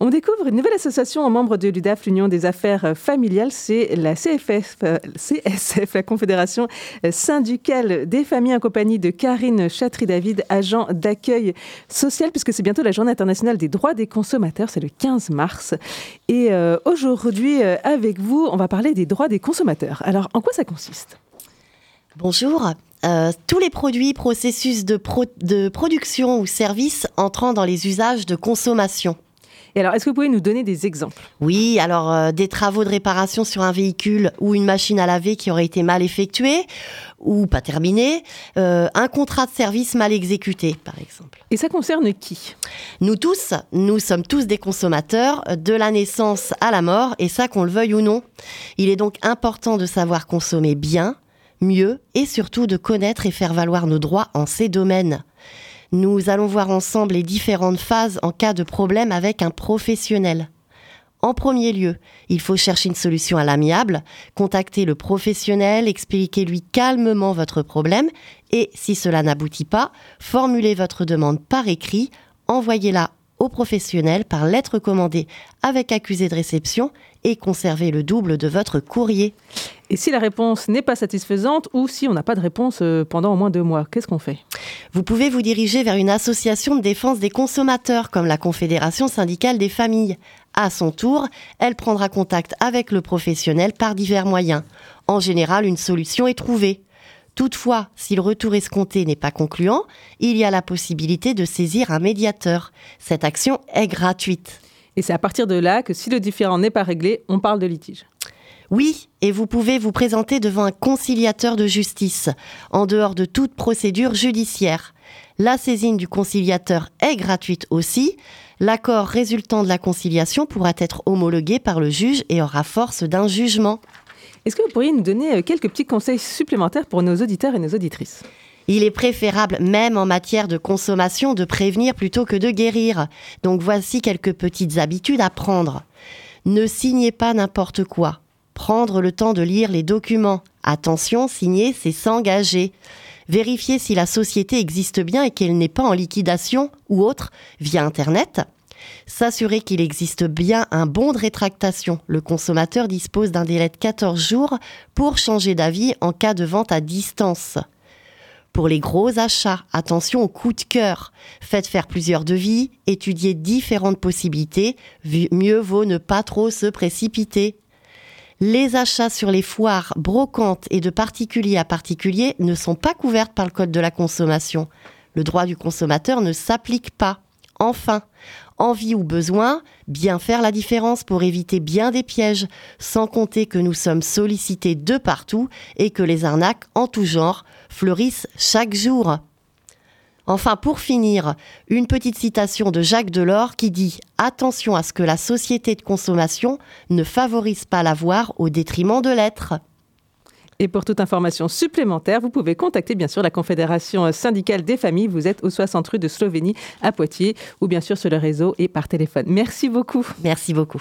On découvre une nouvelle association en membre de l'UDAF, l'Union des affaires familiales, c'est la CFF, euh, CSF, la Confédération syndicale des familles en compagnie de Karine Chatry-David, agent d'accueil social, puisque c'est bientôt la journée internationale des droits des consommateurs, c'est le 15 mars. Et euh, aujourd'hui, euh, avec vous, on va parler des droits des consommateurs. Alors, en quoi ça consiste? Bonjour. Euh, tous les produits, processus de production ou services entrant dans les usages de consommation. Et alors, est-ce que vous pouvez nous donner des exemples? Oui, alors euh, des travaux de réparation sur un véhicule ou une machine à laver qui aurait été mal effectuée ou pas terminée, euh, un contrat de service mal exécuté, par exemple. Et ça concerne qui? Nous tous, nous sommes tous des consommateurs de la naissance à la mort, et ça qu'on le veuille ou non. Il est donc important de savoir consommer bien, mieux et surtout de connaître et faire valoir nos droits en ces domaines. Nous allons voir ensemble les différentes phases en cas de problème avec un professionnel. En premier lieu, il faut chercher une solution à l'amiable, contacter le professionnel, expliquer lui calmement votre problème et, si cela n'aboutit pas, formuler votre demande par écrit, envoyez-la au professionnel par lettre commandée avec accusé de réception et conservez le double de votre courrier. Et si la réponse n'est pas satisfaisante ou si on n'a pas de réponse euh, pendant au moins deux mois, qu'est-ce qu'on fait? Vous pouvez vous diriger vers une association de défense des consommateurs comme la Confédération syndicale des familles. À son tour, elle prendra contact avec le professionnel par divers moyens. En général, une solution est trouvée. Toutefois, si le retour escompté n'est pas concluant, il y a la possibilité de saisir un médiateur. Cette action est gratuite. Et c'est à partir de là que si le différend n'est pas réglé, on parle de litige. Oui, et vous pouvez vous présenter devant un conciliateur de justice, en dehors de toute procédure judiciaire. La saisine du conciliateur est gratuite aussi. L'accord résultant de la conciliation pourra être homologué par le juge et aura force d'un jugement. Est-ce que vous pourriez nous donner euh, quelques petits conseils supplémentaires pour nos auditeurs et nos auditrices? Il est préférable, même en matière de consommation, de prévenir plutôt que de guérir. Donc voici quelques petites habitudes à prendre. Ne signez pas n'importe quoi prendre le temps de lire les documents. Attention, signer, c'est s'engager. Vérifier si la société existe bien et qu'elle n'est pas en liquidation ou autre via Internet. S'assurer qu'il existe bien un bon de rétractation. Le consommateur dispose d'un délai de 14 jours pour changer d'avis en cas de vente à distance. Pour les gros achats, attention au coup de cœur. Faites faire plusieurs devis, étudiez différentes possibilités. Mieux vaut ne pas trop se précipiter. Les achats sur les foires brocantes et de particulier à particulier ne sont pas couvertes par le Code de la consommation. Le droit du consommateur ne s'applique pas. Enfin, envie ou besoin, bien faire la différence pour éviter bien des pièges, sans compter que nous sommes sollicités de partout et que les arnaques en tout genre fleurissent chaque jour. Enfin, pour finir, une petite citation de Jacques Delors qui dit Attention à ce que la société de consommation ne favorise pas l'avoir au détriment de l'être. Et pour toute information supplémentaire, vous pouvez contacter bien sûr la Confédération syndicale des familles. Vous êtes au 60 rue de Slovénie à Poitiers ou bien sûr sur le réseau et par téléphone. Merci beaucoup. Merci beaucoup.